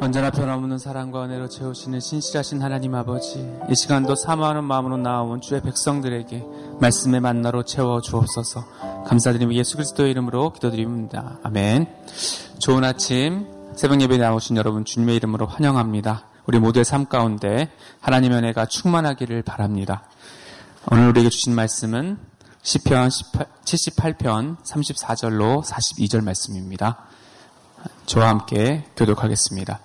언제나 변함없는 사랑과 은혜로 채우시는 신실하신 하나님 아버지, 이 시간도 사모하는 마음으로 나온 주의 백성들에게 말씀의 만나로 채워 주옵소서. 감사드리며 예수 그리스도의 이름으로 기도드립니다. 아멘. 좋은 아침, 새벽 예배에 나오신 여러분 주님의 이름으로 환영합니다. 우리 모두의 삶 가운데 하나님의 은혜가 충만하기를 바랍니다. 오늘 우리에게 주신 말씀은 시편 78편 34절로 42절 말씀입니다. 저와 함께 교독하겠습니다.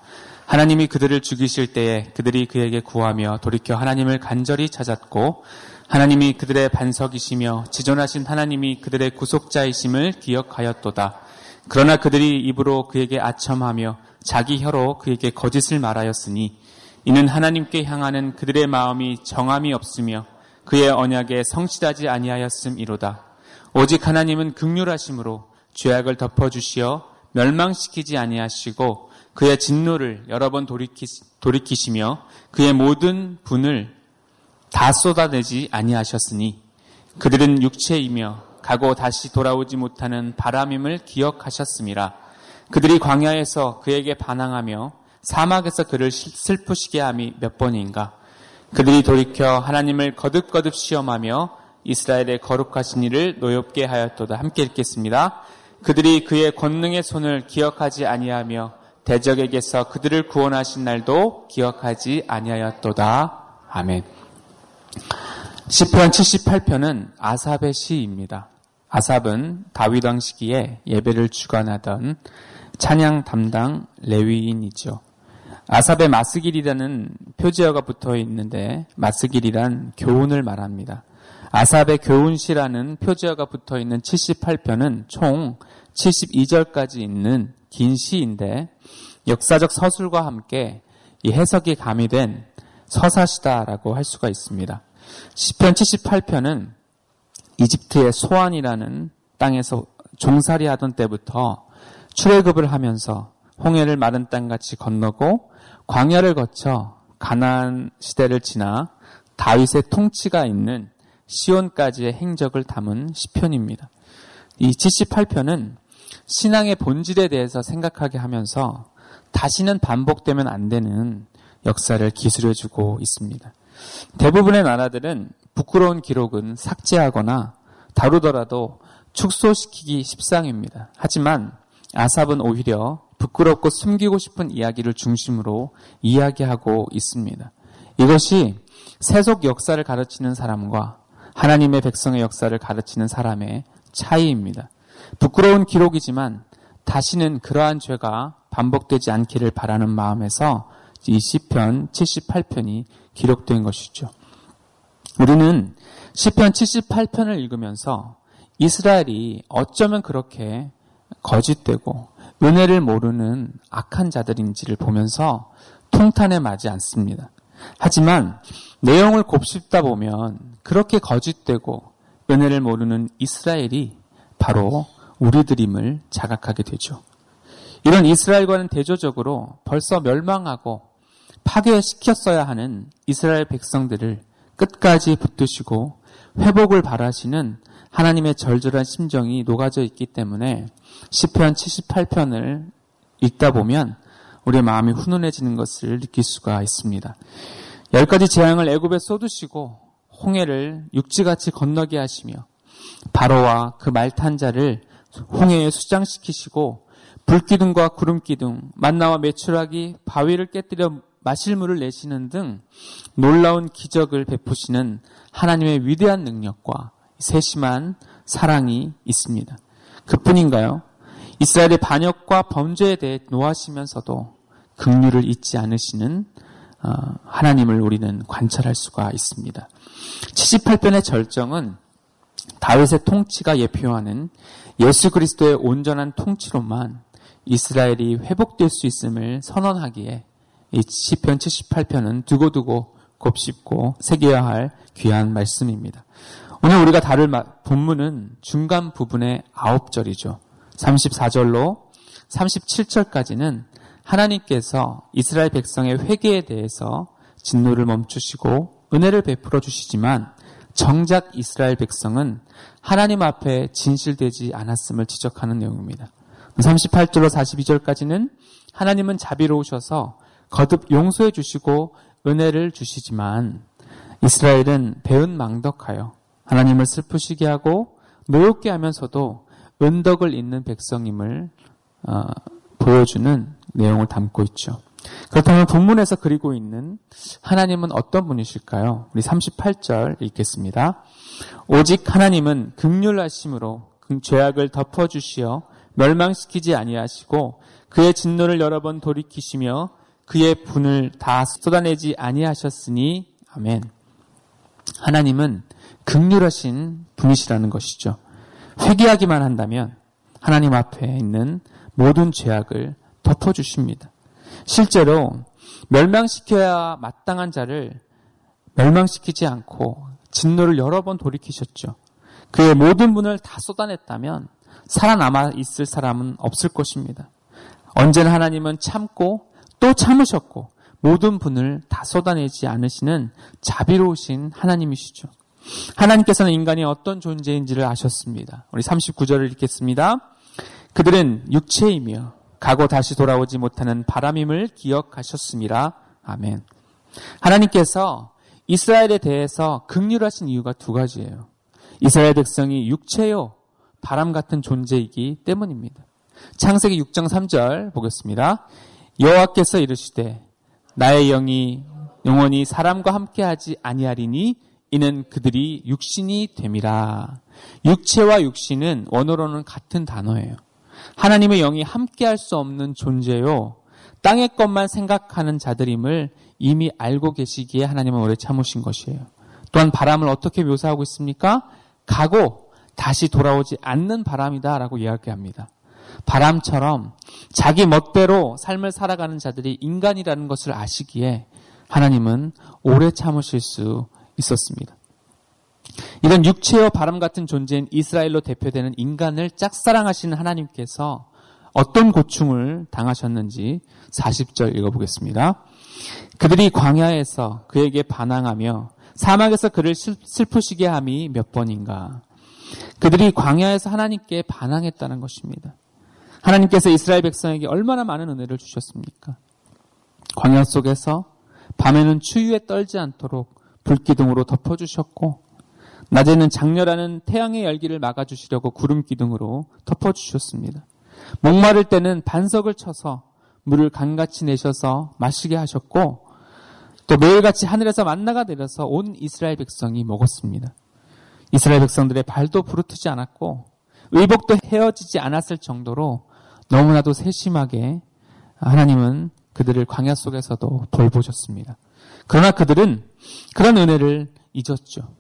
하나님이 그들을 죽이실 때에 그들이 그에게 구하며 돌이켜 하나님을 간절히 찾았고 하나님이 그들의 반석이시며 지존하신 하나님이 그들의 구속자이심을 기억하였도다. 그러나 그들이 입으로 그에게 아첨하며 자기 혀로 그에게 거짓을 말하였으니 이는 하나님께 향하는 그들의 마음이 정함이 없으며 그의 언약에 성실하지 아니하였음이로다. 오직 하나님은 극률하심으로 죄악을 덮어주시어 멸망시키지 아니하시고 그의 진노를 여러 번 돌이키, 돌이키시며 그의 모든 분을 다 쏟아내지 아니하셨으니 그들은 육체이며 가고 다시 돌아오지 못하는 바람임을 기억하셨습니다. 그들이 광야에서 그에게 반항하며 사막에서 그를 슬프시게 함이 몇 번인가. 그들이 돌이켜 하나님을 거듭거듭 시험하며 이스라엘의 거룩하신 일을 노엽게 하였도다. 함께 읽겠습니다. 그들이 그의 권능의 손을 기억하지 아니하며 대적에게서 그들을 구원하신 날도 기억하지 아니하였도다. 아멘. 시편 78편은 아삽의 시입니다. 아삽은 다윗 왕 시기에 예배를 주관하던 찬양 담당 레위인이죠. 아삽의 마스길이라는 표지어가 붙어 있는데 마스길이란 교훈을 말합니다. 아삽의 교훈시라는 표지어가 붙어 있는 78편은 총 72절까지 있는 긴 시인데 역사적 서술과 함께 이 해석이 가미된 서사시다라고 할 수가 있습니다. 시편 78편은 이집트의 소안이라는 땅에서 종살이 하던 때부터 출애굽을 하면서 홍해를 마른 땅같이 건너고 광야를 거쳐 가나안 시대를 지나 다윗의 통치가 있는 시온까지의 행적을 담은 시편입니다. 이 78편은 신앙의 본질에 대해서 생각하게 하면서 다시는 반복되면 안 되는 역사를 기술해주고 있습니다. 대부분의 나라들은 부끄러운 기록은 삭제하거나 다루더라도 축소시키기 십상입니다. 하지만 아삽은 오히려 부끄럽고 숨기고 싶은 이야기를 중심으로 이야기하고 있습니다. 이것이 세속 역사를 가르치는 사람과 하나님의 백성의 역사를 가르치는 사람의 차이입니다. 부끄러운 기록이지만 다시는 그러한 죄가 반복되지 않기를 바라는 마음에서 이 시편 78편이 기록된 것이죠. 우리는 시편 78편을 읽으면서 이스라엘이 어쩌면 그렇게 거짓되고 은혜를 모르는 악한 자들인지를 보면서 통탄에 맞지 않습니다. 하지만 내용을 곱씹다 보면 그렇게 거짓되고 은혜를 모르는 이스라엘이 바로 우리들임을 자각하게 되죠. 이런 이스라엘과는 대조적으로 벌써 멸망하고 파괴시켰어야 하는 이스라엘 백성들을 끝까지 붙드시고 회복을 바라시는 하나님의 절절한 심정이 녹아져 있기 때문에 시편 78편을 읽다 보면 우리의 마음이 훈훈해지는 것을 느낄 수가 있습니다. 열 가지 재앙을 애굽에 쏟으시고 홍해를 육지같이 건너게 하시며 바로와 그 말탄 자를 홍해에 수장시키시고 불기둥과 구름기둥, 만나와 메추라기, 바위를 깨뜨려 마실 물을 내시는 등 놀라운 기적을 베푸시는 하나님의 위대한 능력과 세심한 사랑이 있습니다. 그뿐인가요? 이스라엘의 반역과 범죄에 대해 노하시면서도 긍휼을 잊지 않으시는 어, 하나님을 우리는 관찰할 수가 있습니다. 78편의 절정은 다윗의 통치가 예표하는 예수 그리스도의 온전한 통치로만 이스라엘이 회복될 수 있음을 선언하기에 이 시편 78편은 두고두고 곱씹고 새겨야 할 귀한 말씀입니다. 오늘 우리가 다룰 본문은 중간 부분의 아홉 절이죠. 34절로 37절까지는 하나님께서 이스라엘 백성의 회개에 대해서 진노를 멈추시고 은혜를 베풀어 주시지만 정작 이스라엘 백성은 하나님 앞에 진실되지 않았음을 지적하는 내용입니다. 38절로 42절까지는 하나님은 자비로우셔서 거듭 용서해 주시고 은혜를 주시지만 이스라엘은 배은 망덕하여 하나님을 슬프시게 하고 노엽게 하면서도 은덕을 잇는 백성임을 어, 보여주는 내용을 담고 있죠. 그렇다면 본문에서 그리고 있는 하나님은 어떤 분이실까요? 우리 38절 읽겠습니다. 오직 하나님은 극률하심으로 그 죄악을 덮어주시어 멸망시키지 아니하시고 그의 진노를 여러 번 돌이키시며 그의 분을 다 쏟아내지 아니하셨으니 아멘. 하나님은 극률하신 분이시라는 것이죠. 회개하기만 한다면 하나님 앞에 있는 모든 죄악을 덮어주십니다. 실제로 멸망시켜야 마땅한 자를 멸망시키지 않고 진노를 여러 번 돌이키셨죠. 그의 모든 분을 다 쏟아냈다면 살아남아 있을 사람은 없을 것입니다. 언제나 하나님은 참고 또 참으셨고 모든 분을 다 쏟아내지 않으시는 자비로우신 하나님이시죠. 하나님께서는 인간이 어떤 존재인지를 아셨습니다. 우리 39절을 읽겠습니다. 그들은 육체이며 가고 다시 돌아오지 못하는 바람임을 기억하셨습니다. 아멘. 하나님께서 이스라엘에 대해서 극률하신 이유가 두 가지예요. 이스라엘 백성이 육체요 바람 같은 존재이기 때문입니다. 창세기 6장 3절 보겠습니다. 여호와께서 이르시되 나의 영이 영원히 사람과 함께하지 아니하리니 이는 그들이 육신이 됨이라. 육체와 육신은 원어로는 같은 단어예요. 하나님의 영이 함께할 수 없는 존재요. 땅의 것만 생각하는 자들임을 이미 알고 계시기에 하나님은 오래 참으신 것이에요. 또한 바람을 어떻게 묘사하고 있습니까? 가고 다시 돌아오지 않는 바람이다라고 이야기합니다. 바람처럼 자기 멋대로 삶을 살아가는 자들이 인간이라는 것을 아시기에 하나님은 오래 참으실 수 있었습니다. 이런 육체와 바람 같은 존재인 이스라엘로 대표되는 인간을 짝사랑하시는 하나님께서 어떤 고충을 당하셨는지 40절 읽어보겠습니다. 그들이 광야에서 그에게 반항하며 사막에서 그를 슬프시게 함이 몇 번인가. 그들이 광야에서 하나님께 반항했다는 것입니다. 하나님께서 이스라엘 백성에게 얼마나 많은 은혜를 주셨습니까? 광야 속에서 밤에는 추위에 떨지 않도록 불기둥으로 덮어주셨고 낮에는 장렬하는 태양의 열기를 막아주시려고 구름 기둥으로 덮어주셨습니다. 목마를 때는 반석을 쳐서 물을 강같이 내셔서 마시게 하셨고 또 매일같이 하늘에서 만나가 내려서 온 이스라엘 백성이 먹었습니다. 이스라엘 백성들의 발도 부르트지 않았고 의복도 헤어지지 않았을 정도로 너무나도 세심하게 하나님은 그들을 광야 속에서도 돌보셨습니다. 그러나 그들은 그런 은혜를 잊었죠.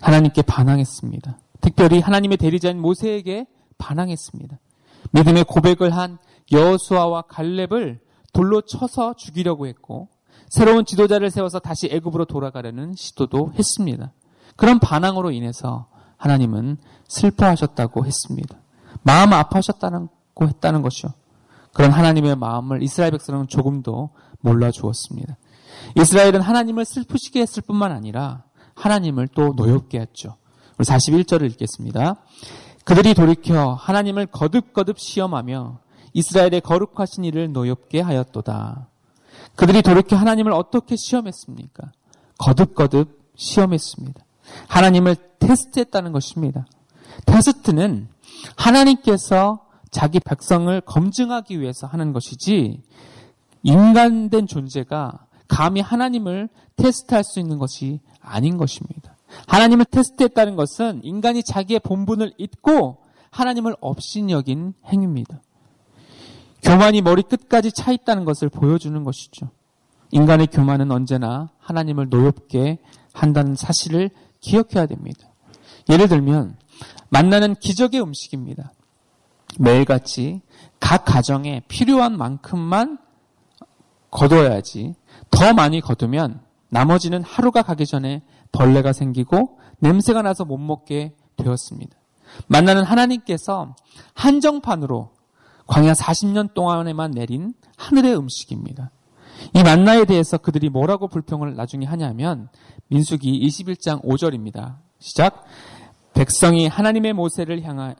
하나님께 반항했습니다. 특별히 하나님의 대리자인 모세에게 반항했습니다. 믿음의 고백을 한 여호수아와 갈렙을 돌로 쳐서 죽이려고 했고 새로운 지도자를 세워서 다시 애굽으로 돌아가려는 시도도 했습니다. 그런 반항으로 인해서 하나님은 슬퍼하셨다고 했습니다. 마음 아파하셨다고 했다는 것이요. 그런 하나님의 마음을 이스라엘 백성은 조금도 몰라 주었습니다. 이스라엘은 하나님을 슬프시게 했을 뿐만 아니라 하나님을 또 노엽게 했죠. 우리 41절을 읽겠습니다. 그들이 돌이켜 하나님을 거듭거듭 시험하며 이스라엘의 거룩하신 일을 노엽게 하였도다. 그들이 돌이켜 하나님을 어떻게 시험했습니까? 거듭거듭 시험했습니다. 하나님을 테스트했다는 것입니다. 테스트는 하나님께서 자기 백성을 검증하기 위해서 하는 것이지 인간된 존재가 감히 하나님을 테스트할 수 있는 것이 아닌 것입니다. 하나님을 테스트했다는 것은 인간이 자기의 본분을 잊고 하나님을 없인 여긴 행위입니다. 교만이 머리 끝까지 차 있다는 것을 보여주는 것이죠. 인간의 교만은 언제나 하나님을 노엽게 한다는 사실을 기억해야 됩니다. 예를 들면 만나는 기적의 음식입니다. 매일같이 각 가정에 필요한 만큼만 거둬야지 더 많이 거두면 나머지는 하루가 가기 전에 벌레가 생기고 냄새가 나서 못 먹게 되었습니다. 만나는 하나님께서 한정판으로 광야 40년 동안에만 내린 하늘의 음식입니다. 이 만나에 대해서 그들이 뭐라고 불평을 나중에 하냐면 민수기 21장 5절입니다. 시작. 백성이 하나님의 모세를 향하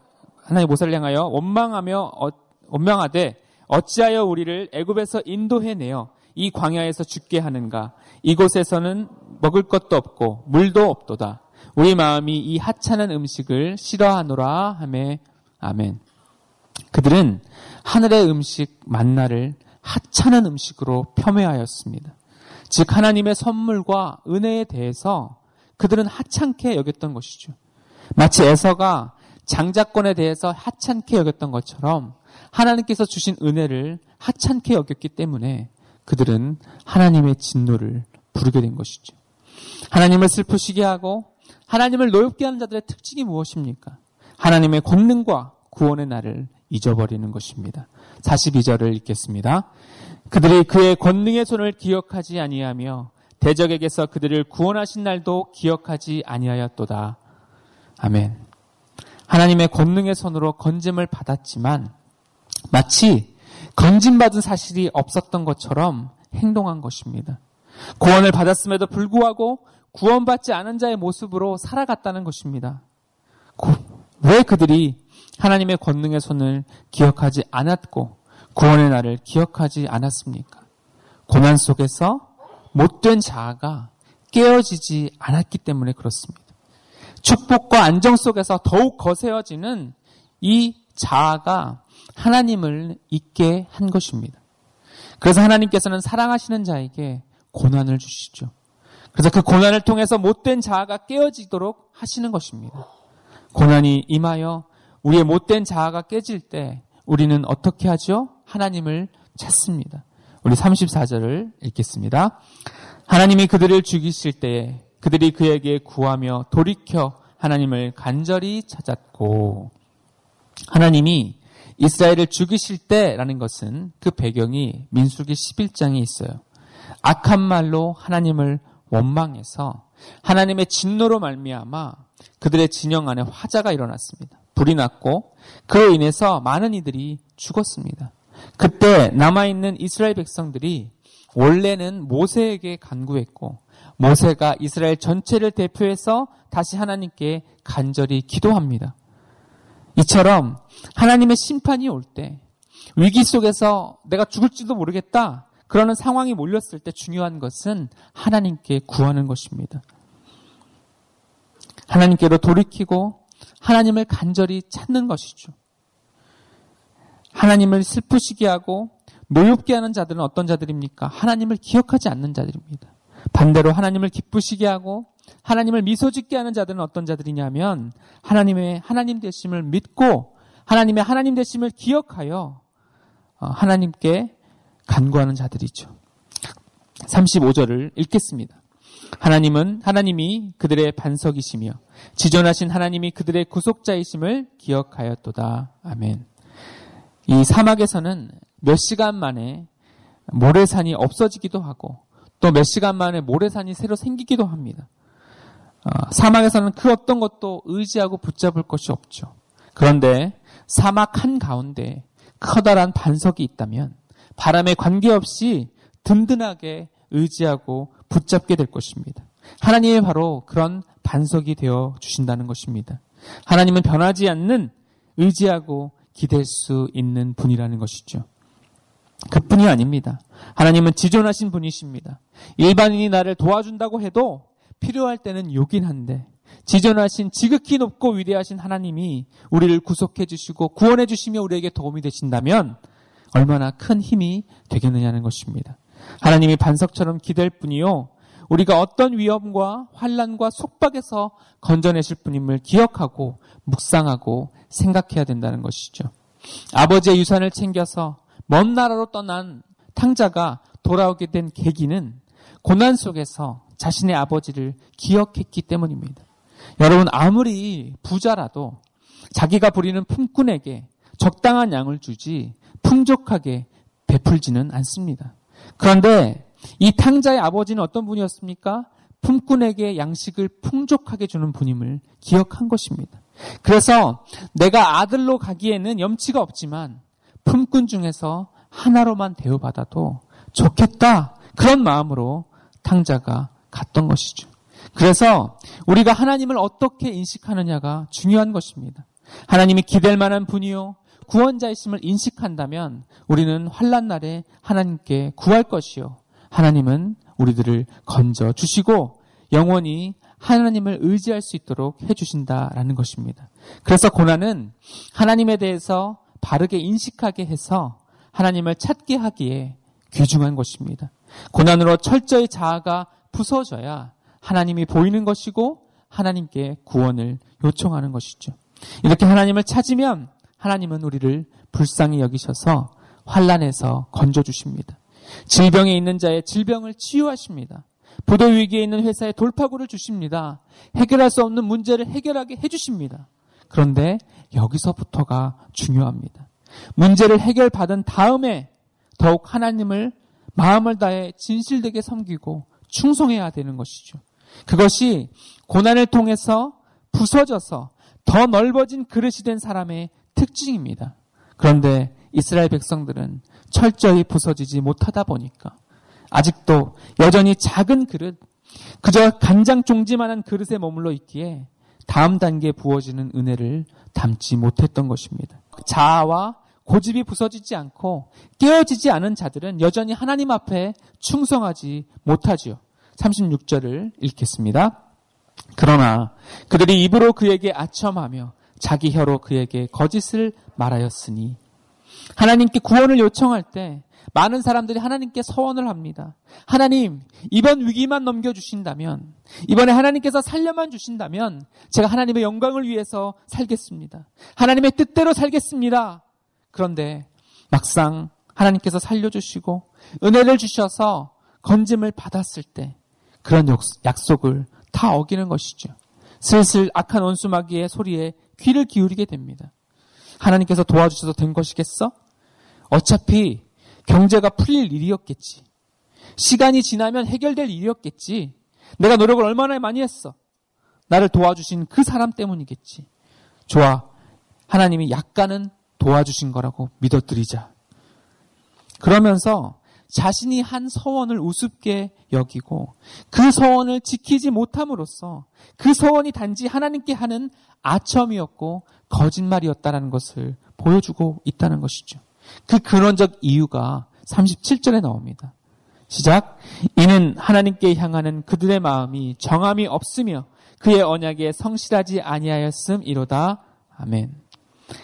하나님의 모세를 향하여 원망하며 어, 원망하되 어찌하여 우리를 애굽에서 인도해 내어 이 광야에서 죽게 하는가? 이곳에서는 먹을 것도 없고 물도 없도다. 우리 마음이 이 하찮은 음식을 싫어하노라 하매 아멘. 그들은 하늘의 음식 만나를 하찮은 음식으로 폄훼하였습니다. 즉 하나님의 선물과 은혜에 대해서 그들은 하찮게 여겼던 것이죠. 마치 에서가 장자권에 대해서 하찮게 여겼던 것처럼 하나님께서 주신 은혜를 하찮게 여겼기 때문에 그들은 하나님의 진노를 부르게 된 것이죠. 하나님을 슬프시게 하고 하나님을 노엽게 하는 자들의 특징이 무엇입니까? 하나님의 권능과 구원의 날을 잊어버리는 것입니다. 42절을 읽겠습니다. 그들이 그의 권능의 손을 기억하지 아니하며 대적에게서 그들을 구원하신 날도 기억하지 아니하였도다. 아멘. 하나님의 권능의 손으로 건짐을 받았지만 마치 건짐받은 사실이 없었던 것처럼 행동한 것입니다. 구원을 받았음에도 불구하고 구원받지 않은 자의 모습으로 살아갔다는 것입니다. 왜 그들이 하나님의 권능의 손을 기억하지 않았고 구원의 날을 기억하지 않았습니까? 고난 속에서 못된 자아가 깨어지지 않았기 때문에 그렇습니다. 축복과 안정 속에서 더욱 거세어지는 이 자아가 하나님을 잊게 한 것입니다. 그래서 하나님께서는 사랑하시는 자에게 고난을 주시죠. 그래서 그 고난을 통해서 못된 자아가 깨어지도록 하시는 것입니다. 고난이 임하여 우리의 못된 자아가 깨질 때 우리는 어떻게 하죠? 하나님을 찾습니다. 우리 34절을 읽겠습니다. 하나님이 그들을 죽이실 때에 그들이 그에게 구하며 돌이켜 하나님을 간절히 찾았고 하나님이 이스라엘을 죽이실 때라는 것은 그 배경이 민수기 11장에 있어요. 악한 말로 하나님을 원망해서 하나님의 진노로 말미암아 그들의 진영 안에 화자가 일어났습니다. 불이 났고 그로 인해서 많은 이들이 죽었습니다. 그때 남아있는 이스라엘 백성들이 원래는 모세에게 간구했고 모세가 이스라엘 전체를 대표해서 다시 하나님께 간절히 기도합니다. 이처럼 하나님의 심판이 올 때 위기 속에서 내가 죽을지도 모르겠다. 그러는 상황이 몰렸을 때 중요한 것은 하나님께 구하는 것입니다. 하나님께로 돌이키고 하나님을 간절히 찾는 것이죠. 하나님을 슬프시게 하고 노엽게 하는 자들은 어떤 자들입니까? 하나님을 기억하지 않는 자들입니다. 반대로 하나님을 기쁘시게 하고 하나님을 미소 짓게 하는 자들은 어떤 자들이냐면 하나님의 하나님 되심을 믿고 하나님의 하나님 되심을 기억하여 어, 하나님께 간구하는 자들이죠. 35절을 읽겠습니다. 하나님은 하나님이 그들의 반석이시며 지존하신 하나님이 그들의 구속자이심을 기억하였도다. 아멘. 이 사막에서는 몇 시간 만에 모래산이 없어지기도 하고 또 몇 시간 만에 모래산이 새로 생기기도 합니다. 어, 사막에서는 그 어떤 것도 의지하고 붙잡을 것이 없죠. 그런데 사막 한 가운데 커다란 반석이 있다면 바람에 관계없이 든든하게 의지하고 붙잡게 될 것입니다. 하나님이 바로 그런 반석이 되어 주신다는 것입니다. 하나님은 변하지 않는 의지하고 기댈 수 있는 분이라는 것이죠. 그뿐이 아닙니다. 하나님은 지존하신 분이십니다. 일반인이 나를 도와준다고 해도 필요할 때는 요긴 한데 지존하신 지극히 높고 위대하신 하나님이 우리를 구속해 주시고 구원해 주시며 우리에게 도움이 되신다면 얼마나 큰 힘이 되겠느냐는 것입니다. 하나님이 반석처럼 기댈 뿐이요 우리가 어떤 위험과 환란과 속박에서 건져내실 분임을 기억하고 묵상하고 생각해야 된다는 것이죠. 아버지의 유산을 챙겨서 먼 나라로 떠난 탕자가 돌아오게 된 계기는 고난 속에서 자신의 아버지를 기억했기 때문입니다. 여러분 아무리 부자라도 자기가 부리는 품꾼에게 적당한 양을 주지 풍족하게 베풀지는 않습니다. 그런데 이 탕자의 아버지는 어떤 분이었습니까? 품꾼에게 양식을 풍족하게 주는 분임을 기억한 것입니다. 그래서 내가 아들로 가기에는 염치가 없지만 품꾼 중에서 하나로만 대우받아도 좋겠다. 그런 마음으로 탕자가 갔던 것이죠. 그래서 우리가 하나님을 어떻게 인식하느냐가 중요한 것입니다. 하나님이 기댈 만한 분이요. 구원자이심을 인식한다면 우리는 환란 날에 하나님께 구할 것이요. 하나님은 우리들을 건져 주시고 영원히 하나님을 의지할 수 있도록 해 주신다라는 것입니다. 그래서 고난은 하나님에 대해서 바르게 인식하게 해서 하나님을 찾게 하기에 귀중한 것입니다. 고난으로 철저히 자아가 부서져야 하나님이 보이는 것이고 하나님께 구원을 요청하는 것이죠. 이렇게 하나님을 찾으면 하나님은 우리를 불쌍히 여기셔서 환란에서 건져 주십니다. 질병에 있는 자의 질병을 치유하십니다. 부도 위기에 있는 회사에 돌파구를 주십니다. 해결할 수 없는 문제를 해결하게 해 주십니다. 그런데 여기서부터가 중요합니다. 문제를 해결받은 다음에 더욱 하나님을 마음을 다해 진실되게 섬기고 충성해야 되는 것이죠. 그것이 고난을 통해서 부서져서 더 넓어진 그릇이 된 사람의 특징입니다. 그런데 이스라엘 백성들은 철저히 부서지지 못하다 보니까 아직도 여전히 작은 그릇, 그저 간장 종지만한 그릇에 머물러 있기에 다음 단계에 부어지는 은혜를 담지 못했던 것입니다. 자아와 고집이 부서지지 않고 깨어지지 않은 자들은 여전히 하나님 앞에 충성하지 못하지요. 36절을 읽겠습니다. 그러나 그들이 입으로 그에게 아첨하며 자기 혀로 그에게 거짓을 말하였으니 하나님께 구원을 요청할 때 많은 사람들이 하나님께 서원을 합니다. 하나님, 이번 위기만 넘겨주신다면, 이번에 하나님께서 살려만 주신다면, 제가 하나님의 영광을 위해서 살겠습니다. 하나님의 뜻대로 살겠습니다. 그런데 막상 하나님께서 살려주시고, 은혜를 주셔서 건짐을 받았을 때, 그런 약속을 다 어기는 것이죠. 슬슬 악한 원수마귀의 소리에 귀를 기울이게 됩니다. 하나님께서 도와주셔서 된 것이겠어? 어차피 경제가 풀릴 일이었겠지. 시간이 지나면 해결될 일이었겠지. 내가 노력을 얼마나 많이 했어. 나를 도와주신 그 사람 때문이겠지. 좋아. 하나님이 약간은 도와주신 거라고 믿어드리자. 그러면서 자신이 한 서원을 우습게 여기고 그 서원을 지키지 못함으로써 그 서원이 단지 하나님께 하는 아첨이었고 거짓말이었다는 것을 보여주고 있다는 것이죠. 그 근원적 이유가 37절에 나옵니다. 시작. 이는 하나님께 향하는 그들의 마음이 정함이 없으며 그의 언약에 성실하지 아니하였음 이로다. 아멘.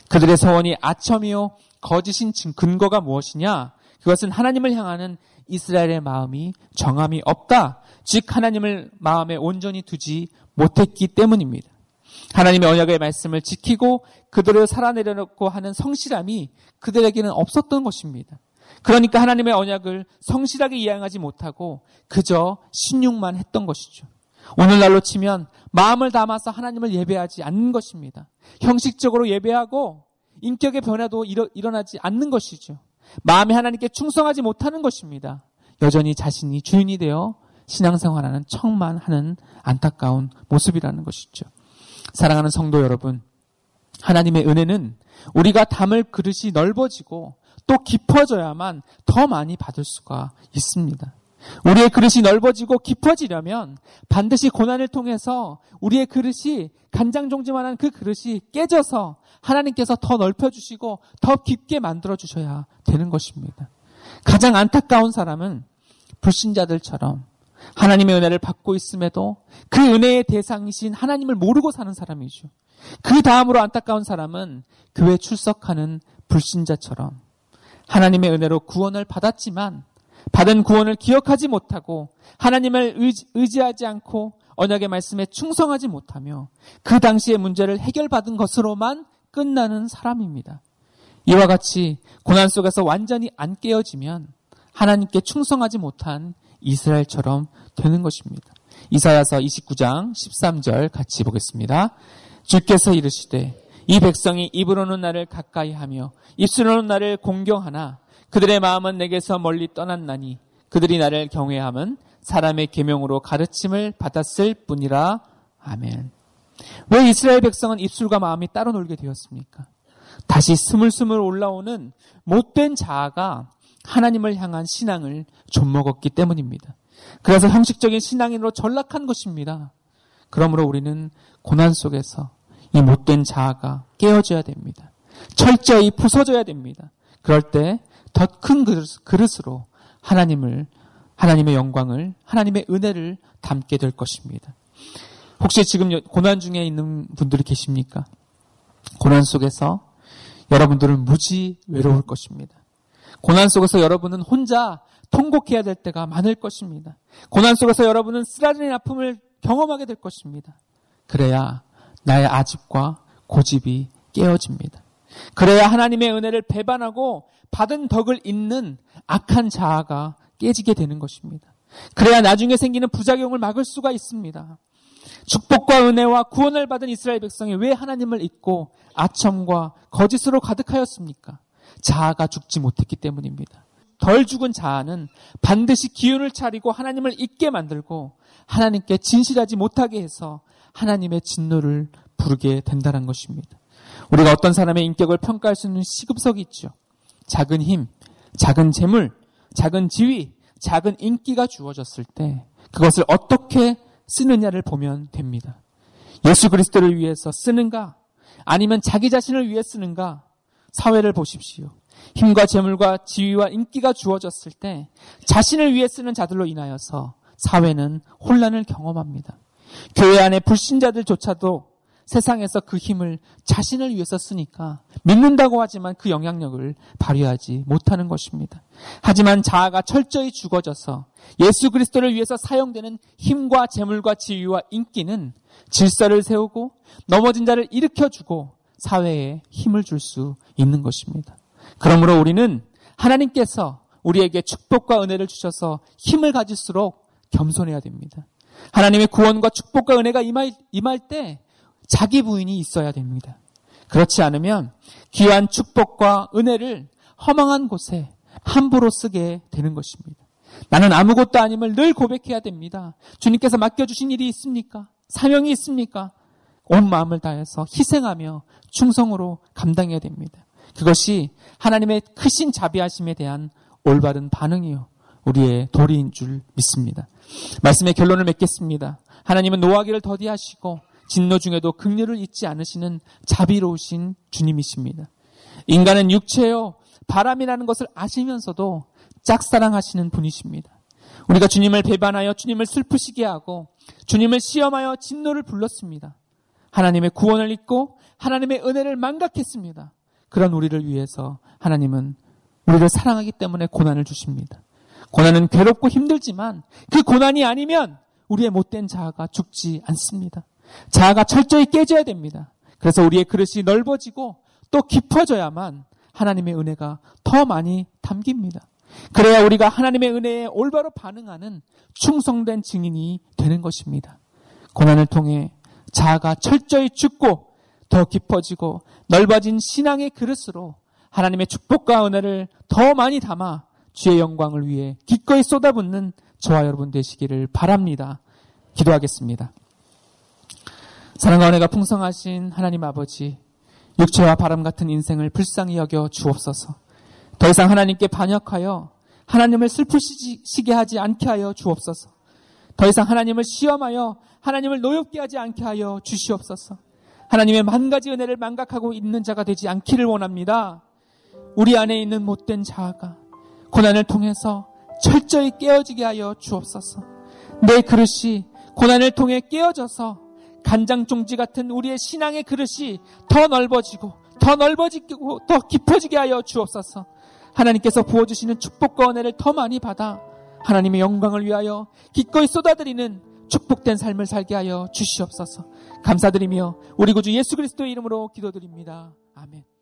그들의 서원이 아첨이요 거짓인 근거가 무엇이냐? 그것은 하나님을 향하는 이스라엘의 마음이 정함이 없다. 즉 하나님을 마음에 온전히 두지 못했기 때문입니다. 하나님의 언약의 말씀을 지키고 그들을 살아내려놓고 하는 성실함이 그들에게는 없었던 것입니다. 그러니까 하나님의 언약을 성실하게 이행하지 못하고 그저 신용만 했던 것이죠. 오늘날로 치면 마음을 담아서 하나님을 예배하지 않는 것입니다. 형식적으로 예배하고 인격의 변화도 일어, 일어나지 않는 것이죠. 마음에 하나님께 충성하지 못하는 것입니다. 여전히 자신이 주인이 되어 신앙생활 하는 척만 하는 안타까운 모습이라는 것이죠. 사랑하는 성도 여러분, 하나님의 은혜는 우리가 담을 그릇이 넓어지고 또 깊어져야만 더 많이 받을 수가 있습니다. 우리의 그릇이 넓어지고 깊어지려면 반드시 고난을 통해서 우리의 그릇이 간장 종지만한 그 그릇이 깨져서 하나님께서 더 넓혀주시고 더 깊게 만들어주셔야 되는 것입니다. 가장 안타까운 사람은 불신자들처럼 하나님의 은혜를 받고 있음에도 그 은혜의 대상이신 하나님을 모르고 사는 사람이죠. 그 다음으로 안타까운 사람은 교회 출석하는 불신자처럼 하나님의 은혜로 구원을 받았지만 받은 구원을 기억하지 못하고 하나님을 의지, 하지 않고 언약의 말씀에 충성하지 못하며 그 당시의 문제를 해결받은 것으로만 끝나는 사람입니다. 이와 같이 고난 속에서 완전히 안 깨어지면 하나님께 충성하지 못한 이스라엘처럼 되는 것입니다. 이사야서 29장 13절 같이 보겠습니다. 주께서 이르시되 이 백성이 입으로는 나를 가까이 하며 입술로는 나를 공경하나 그들의 마음은 내게서 멀리 떠났나니 그들이 나를 경외함은 사람의 계명으로 가르침을 받았을 뿐이라. 아멘. 왜 이스라엘 백성은 입술과 마음이 따로 놀게 되었습니까? 다시 스물스물 올라오는 못된 자아가 하나님을 향한 신앙을 좀먹었기 때문입니다. 그래서 형식적인 신앙인으로 전락한 것입니다. 그러므로 우리는 고난 속에서 이 못된 자아가 깨어져야 됩니다. 철저히 부서져야 됩니다. 그럴 때 더 큰 그릇으로 하나님을 하나님의 영광을 하나님의 은혜를 담게 될 것입니다. 혹시 지금 고난 중에 있는 분들이 계십니까? 고난 속에서 여러분들은 무지 외로울 것입니다. 고난 속에서 여러분은 혼자 통곡해야 될 때가 많을 것입니다. 고난 속에서 여러분은 쓰라린 아픔을 경험하게 될 것입니다. 그래야 나의 아집과 고집이 깨어집니다. 그래야 하나님의 은혜를 배반하고 받은 덕을 잇는 악한 자아가 깨지게 되는 것입니다. 그래야 나중에 생기는 부작용을 막을 수가 있습니다. 축복과 은혜와 구원을 받은 이스라엘 백성이 왜 하나님을 잊고 아첨과 거짓으로 가득하였습니까? 자아가 죽지 못했기 때문입니다. 덜 죽은 자아는 반드시 기운을 차리고 하나님을 잊게 만들고 하나님께 진실하지 못하게 해서 하나님의 진노를 부르게 된다는 것입니다. 우리가 어떤 사람의 인격을 평가할 수 있는 시급석이 있죠. 작은 힘, 작은 재물, 작은 지위, 작은 인기가 주어졌을 때 그것을 어떻게 쓰느냐를 보면 됩니다. 예수 그리스도를 위해서 쓰는가? 아니면 자기 자신을 위해 쓰는가? 사회를 보십시오. 힘과 재물과 지위와 인기가 주어졌을 때 자신을 위해 쓰는 자들로 인하여서 사회는 혼란을 경험합니다. 교회 안에 불신자들조차도 세상에서 그 힘을 자신을 위해서 쓰니까 믿는다고 하지만 그 영향력을 발휘하지 못하는 것입니다. 하지만 자아가 철저히 죽어져서 예수 그리스도를 위해서 사용되는 힘과 재물과 지위와 인기는 질서를 세우고 넘어진 자를 일으켜주고 사회에 힘을 줄 수 있는 것입니다. 그러므로 우리는 하나님께서 우리에게 축복과 은혜를 주셔서 힘을 가질수록 겸손해야 됩니다. 하나님의 구원과 축복과 은혜가 임할, 임할 때 자기 부인이 있어야 됩니다. 그렇지 않으면 귀한 축복과 은혜를 허망한 곳에 함부로 쓰게 되는 것입니다. 나는 아무것도 아님을 늘 고백해야 됩니다. 주님께서 맡겨주신 일이 있습니까? 사명이 있습니까? 온 마음을 다해서 희생하며 충성으로 감당해야 됩니다. 그것이 하나님의 크신 자비하심에 대한 올바른 반응이요. 우리의 도리인 줄 믿습니다. 말씀의 결론을 맺겠습니다. 하나님은 노하기를 더디하시고 진노 중에도 긍휼을 잊지 않으시는 자비로우신 주님이십니다. 인간은 육체요 바람이라는 것을 아시면서도 짝사랑하시는 분이십니다. 우리가 주님을 배반하여 주님을 슬프시게 하고 주님을 시험하여 진노를 불렀습니다. 하나님의 구원을 잊고 하나님의 은혜를 망각했습니다. 그런 우리를 위해서 하나님은 우리를 사랑하기 때문에 고난을 주십니다. 고난은 괴롭고 힘들지만 그 고난이 아니면 우리의 못된 자아가 죽지 않습니다. 자아가 철저히 깨져야 됩니다. 그래서 우리의 그릇이 넓어지고 또 깊어져야만 하나님의 은혜가 더 많이 담깁니다. 그래야 우리가 하나님의 은혜에 올바로 반응하는 충성된 증인이 되는 것입니다. 고난을 통해 자아가 철저히 죽고 더 깊어지고 넓어진 신앙의 그릇으로 하나님의 축복과 은혜를 더 많이 담아 주의 영광을 위해 기꺼이 쏟아붓는 저와 여러분 되시기를 바랍니다. 기도하겠습니다. 사랑과 은혜가 풍성하신 하나님 아버지, 육체와 바람 같은 인생을 불쌍히 여겨 주옵소서. 더 이상 하나님께 반역하여 하나님을 슬프시게 하지 않게 하여 주옵소서. 더 이상 하나님을 시험하여 하나님을 노엽게 하지 않게 하여 주시옵소서. 하나님의 만 가지 은혜를 망각하고 있는 자가 되지 않기를 원합니다. 우리 안에 있는 못된 자아가 고난을 통해서 철저히 깨어지게 하여 주옵소서. 내 그릇이 고난을 통해 깨어져서 간장 종지 같은 우리의 신앙의 그릇이 더 넓어지고 더 넓어지고 더 깊어지게 하여 주옵소서. 하나님께서 부어주시는 축복과 은혜를 더 많이 받아 하나님의 영광을 위하여 기꺼이 쏟아드리는 축복된 삶을 살게 하여 주시옵소서. 감사드리며 우리 구주 예수 그리스도의 이름으로 기도드립니다. 아멘.